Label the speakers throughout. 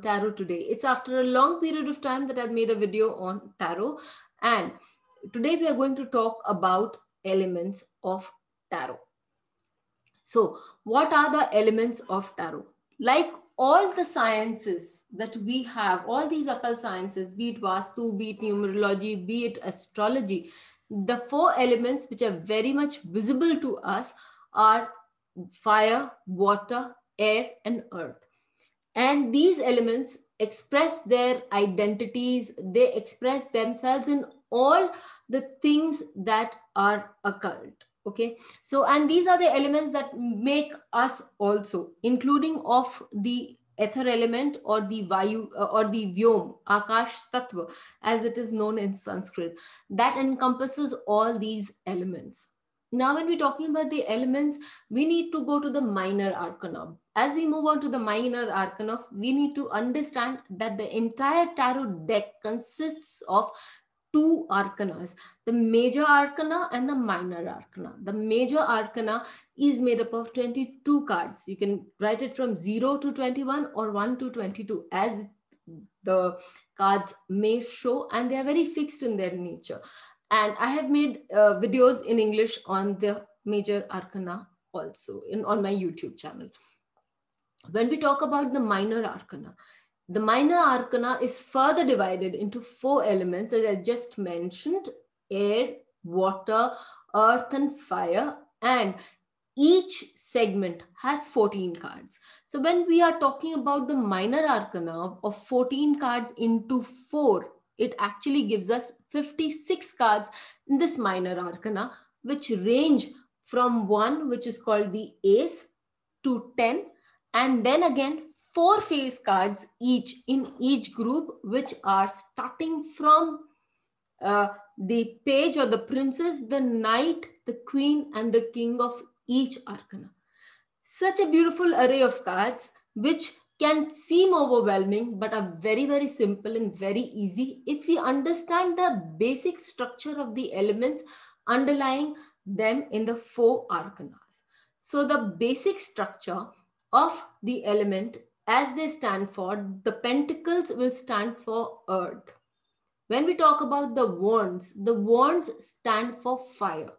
Speaker 1: tarot today. It's after a long period of time that I've made a video on tarot. And today we are going to talk about elements of tarot. So, what are the elements of tarot? Like all the sciences that we have, all these occult sciences, be it Vastu, be it numerology, be it astrology, the four elements which are very much visible to us are fire, water, air, and earth. And these elements express their identities, they express themselves in all the things that are occult. Okay, so and these are the elements that make us also, including of the ether element or the vayu uh, or the vyom akash tattva as it is known in sanskrit that encompasses all these elements. Now when we're talking about the elements we need to go to the minor arcana as we move on to the minor arcana we need to understand that the entire tarot deck consists of two arcanas the major arcana and the minor arcana. The major arcana is made up of 22 cards. You can write it from 0 to 21 or 1 to 22 as the cards may show and they are very fixed in their nature. And i have made uh, videos in english on the major arcana also in on my youtube channel when we talk about the minor arcana the minor arcana is further divided into four elements as i just mentioned air water earth and fire and each segment has 14 cards. So when we are talking about the minor arcana of 14 cards into four, it actually gives us 56 cards in this minor arcana, which range from one, which is called the ace, to 10, and then again four face cards each in each group, which are starting from uh, the page or the princess, the knight, the queen, and the king of each arcana. Such a beautiful array of cards, which can seem overwhelming, but are very, very simple and very easy if we understand the basic structure of the elements underlying them in the four arcanas. So the basic structure of the element as they stand for, the pentacles will stand for earth. When we talk about the wands, the wands stand for fire.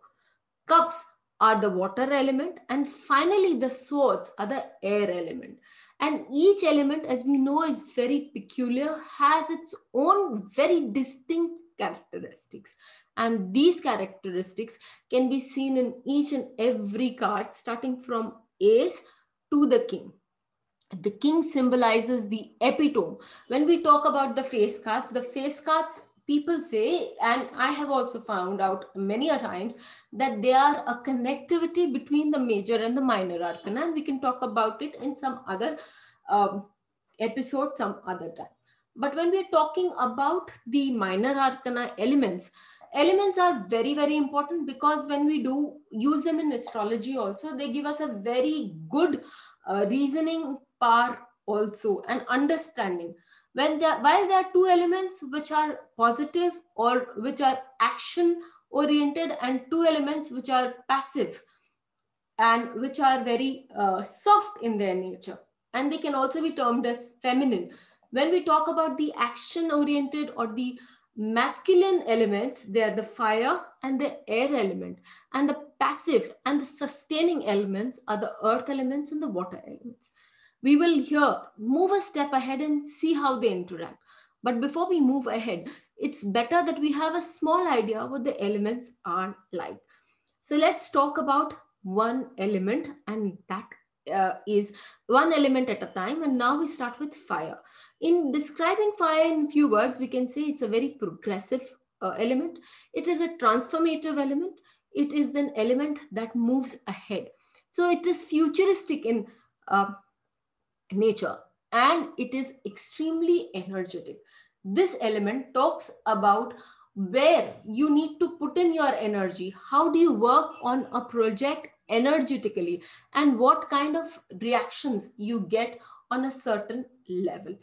Speaker 1: Cups are the water element and finally the swords are the air element. And each element, as we know, is very peculiar, has its own very distinct characteristics. And these characteristics can be seen in each and every card, starting from ace to the king. The king symbolizes the epitome. When we talk about the face cards, the face cards people say, and I have also found out many a times that they are a connectivity between the major and the minor arcana, and we can talk about it in some other um, episode some other time. But when we're talking about the minor arcana elements, elements are very, very important because when we do use them in astrology also, they give us a very good uh, reasoning power also and understanding. When there while there are two elements which are positive or which are action oriented and two elements which are passive and which are very uh, soft in their nature and they can also be termed as feminine. When we talk about the action oriented or the masculine elements they are the fire and the air element and the passive and the sustaining elements are the earth elements and the water elements we will here move a step ahead and see how they interact. But before we move ahead, it's better that we have a small idea what the elements are like. So let's talk about one element and that uh, is one element at a time. And now we start with fire. In describing fire in few words, we can say it's a very progressive uh, element. It is a transformative element. It is an element that moves ahead. So it is futuristic in uh, nature and it is extremely energetic. This element talks about where you need to put in your energy. How do you work on a project energetically and what kind of reactions you get on a certain level.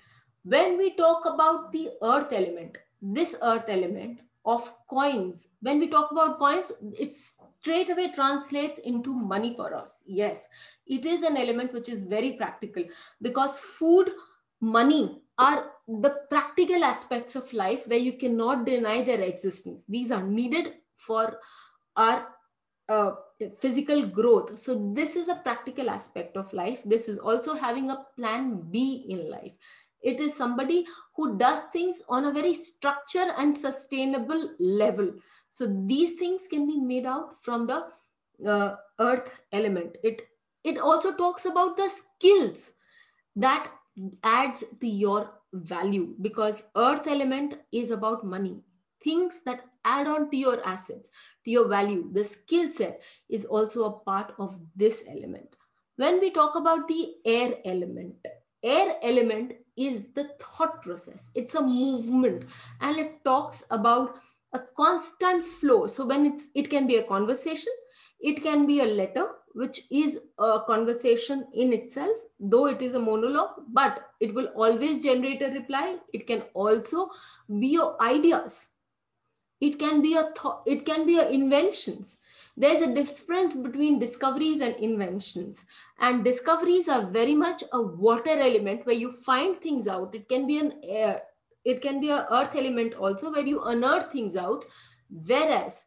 Speaker 1: When we talk about the earth element, this earth element of coins, when we talk about coins, it straight away translates into money for us. Yes, it is an element which is very practical because food, money, are the practical aspects of life where you cannot deny their existence. These are needed for our uh, physical growth. So, this is a practical aspect of life. This is also having a plan B in life. It is somebody who does things on a very structure and sustainable level. So, these things can be made out from the uh, earth element. It, it also talks about the skills that adds to your value because earth element is about money things that add on to your assets to your value. The skill set is also a part of this element. When we talk about the air element air element is the thought process. It's a movement and it talks about a constant flow. So when it's it can be a conversation it can be a letter which is a conversation in itself though it is a monologue but it will always generate a reply. It can also be your ideas it can be a thought it can be a inventions there's a difference between discoveries and inventions and discoveries are very much a water element where you find things out it can be an air it can be a earth element also where you unearth things out whereas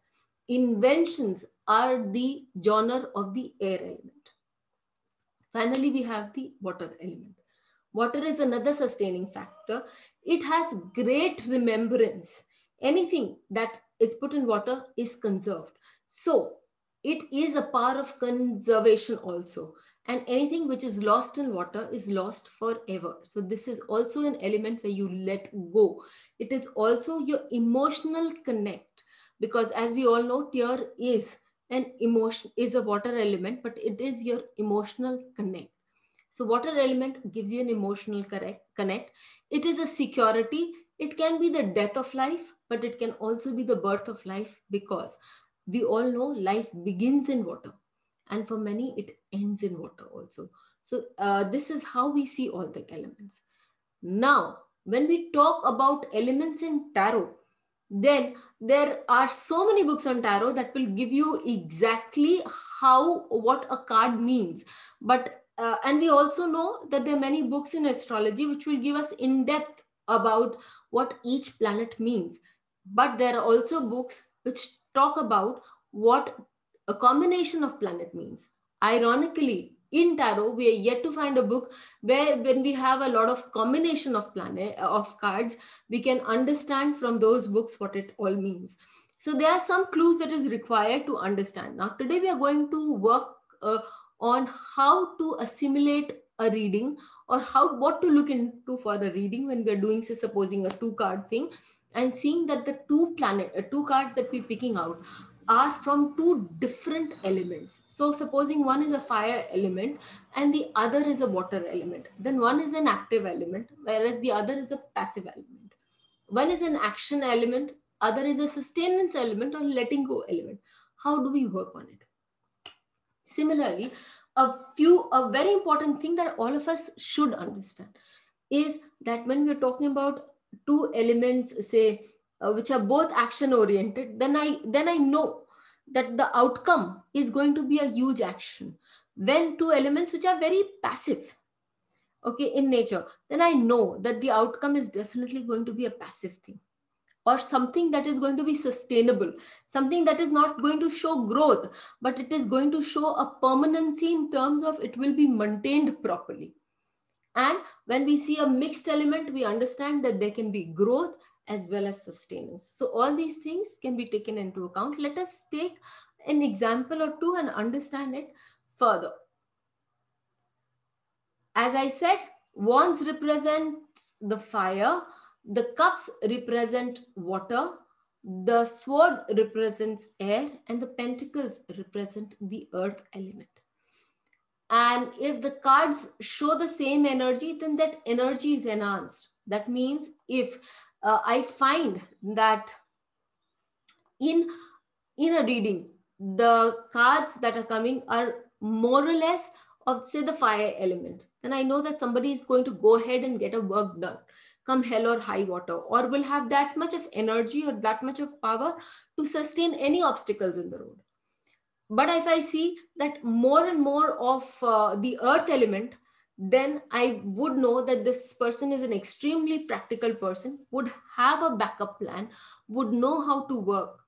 Speaker 1: inventions are the genre of the air element Finally, we have the water element. Water is another sustaining factor. It has great remembrance. Anything that is put in water is conserved. So it is a power of conservation also. And anything which is lost in water is lost forever. So this is also an element where you let go. It is also your emotional connect because as we all know, tear is an emotion is a water element, but it is your emotional connect. So water element gives you an emotional connect. It is a security. It can be the death of life, but it can also be the birth of life because we all know life begins in water. And for many, it ends in water also. So uh, this is how we see all the elements. Now, when we talk about elements in tarot, then there are so many books on tarot that will give you exactly how what a card means but uh, and we also know that there are many books in astrology which will give us in depth about what each planet means. But there are also books which talk about what a combination of planet means. Ironically in tarot we are yet to find a book where when we have a lot of combination of planet of cards we can understand from those books what it all means. So there are some clues that is required to understand. Now today we are going to work uh, on how to assimilate a reading or how what to look into for a reading when we are doing say supposing a two card thing and seeing that the two planet uh, two cards that we're picking out are from two different elements. So supposing one is a fire element and the other is a water element, then one is an active element, whereas the other is a passive element. One is an action element, other is a sustenance element or letting go element. How do we work on it? Similarly, a few, a very important thing that all of us should understand is that when we're talking about two elements, say uh, which are both action oriented then i then i know that the outcome is going to be a huge action. When two elements which are very passive okay in nature then i know that the outcome is definitely going to be a passive thing or something that is going to be sustainable something that is not going to show growth but it is going to show a permanency in terms of it will be maintained properly and when we see a mixed element we understand that there can be growth as well as sustenance. So all these things can be taken into account. Let us take an example or two and understand it further. As I said, wands represents the fire, the cups represent water, the sword represents air, and the pentacles represent the earth element. And if the cards show the same energy, then that energy is enhanced. That means if uh, I find that in in a reading, the cards that are coming are more or less of say the fire element. Then I know that somebody is going to go ahead and get a work done, come hell or high water, or will have that much of energy or that much of power to sustain any obstacles in the road. But if I see that more and more of uh, the earth element, then I would know that this person is an extremely practical person, would have a backup plan, would know how to work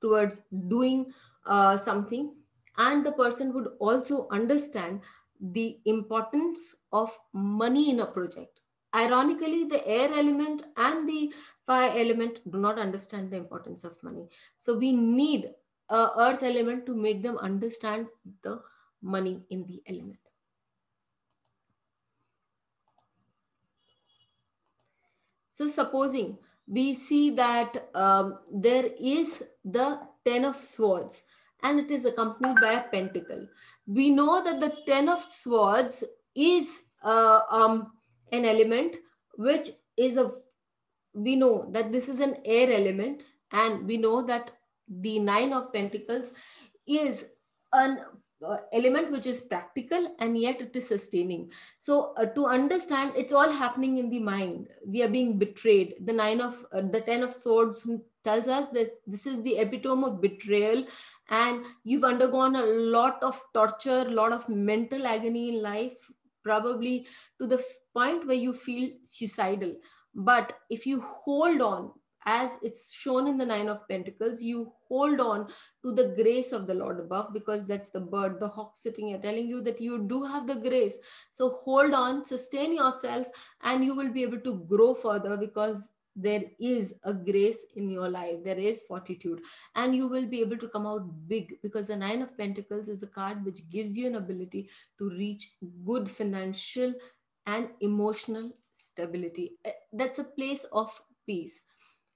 Speaker 1: towards doing uh, something, and the person would also understand the importance of money in a project. Ironically, the air element and the fire element do not understand the importance of money. So we need a earth element to make them understand the money in the element. So supposing we see that um, there is the 10 of swords and it is accompanied by a pentacle. We know that the 10 of swords is uh, um, an element which is a, we know that this is an air element and we know that the nine of pentacles is an uh, element which is practical and yet it is sustaining. So uh, to understand it's all happening in the mind. We are being betrayed. The nine of uh, the ten of swords tells us that this is the epitome of betrayal and you've undergone a lot of torture a lot of mental agony in life probably to the point where you feel suicidal. But if you hold on as it's shown in the nine of pentacles you hold on to the grace of the lord above because that's the bird the hawk sitting here telling you that you do have the grace. So hold on sustain yourself and you will be able to grow further because there is a grace in your life there is fortitude and you will be able to come out big because the nine of pentacles is the card which gives you an ability to reach good financial and emotional stability eh, that's a place of peace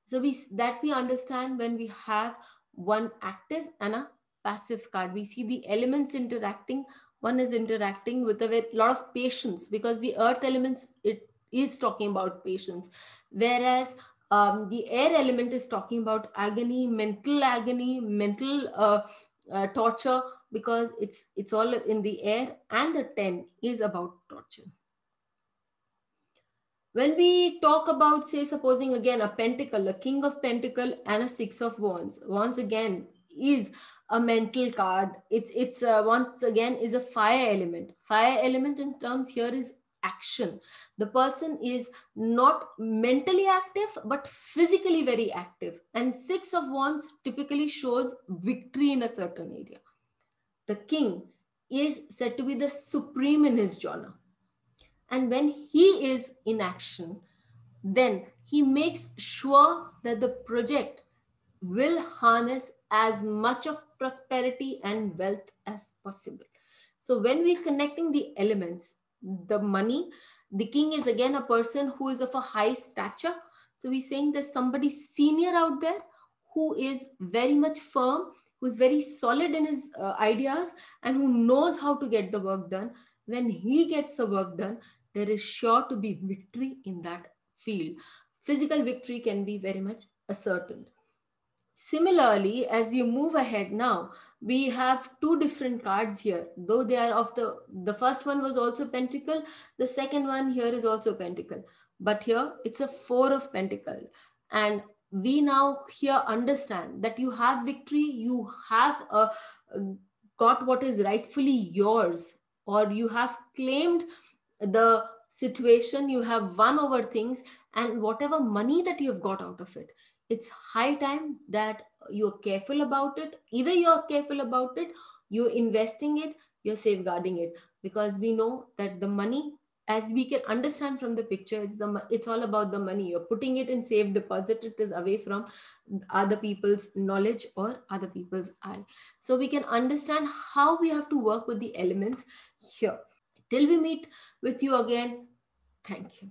Speaker 1: so we that we understand when we have one active and a passive card. We see the elements interacting. One is interacting with a lot of patience because the earth elements it is talking about patience, whereas um, the air element is talking about agony, mental agony, mental uh, uh, torture because it's it's all in the air, and the ten is about torture. When we talk about say supposing again a pentacle a king of pentacle and a six of wands once again is a mental card. It's it's uh, once again is a fire element. Fire element in terms here is action. The person is not mentally active but physically very active. And six of wands typically shows victory in a certain area. The king is said to be the supreme in his genre and when he is in action, then he makes sure that the project will harness as much of prosperity and wealth as possible. So when we're connecting the elements, the money, the king is again a person who is of a high stature. So we're saying there's somebody senior out there who is very much firm, who's very solid in his uh, ideas and who knows how to get the work done. When he gets the work done, there is sure to be victory in that field. Physical victory can be very much ascertained. Similarly, as you move ahead now, we have two different cards here, though they are of the, the first one was also pentacle, the second one here is also pentacle. But here it's a four of pentacle. And we now here understand that you have victory, you have a, got what is rightfully yours, or you have claimed the situation you have won over things and whatever money that you've got out of it it's high time that you're careful about it. Either you're careful about it you're investing it you're safeguarding it. Because we know that the money as we can understand from the picture it's the it's all about the money. You're putting it in safe deposit it is away from other people's knowledge or other people's eye. So we can understand how we have to work with the elements here. Till we meet with you again, thank you.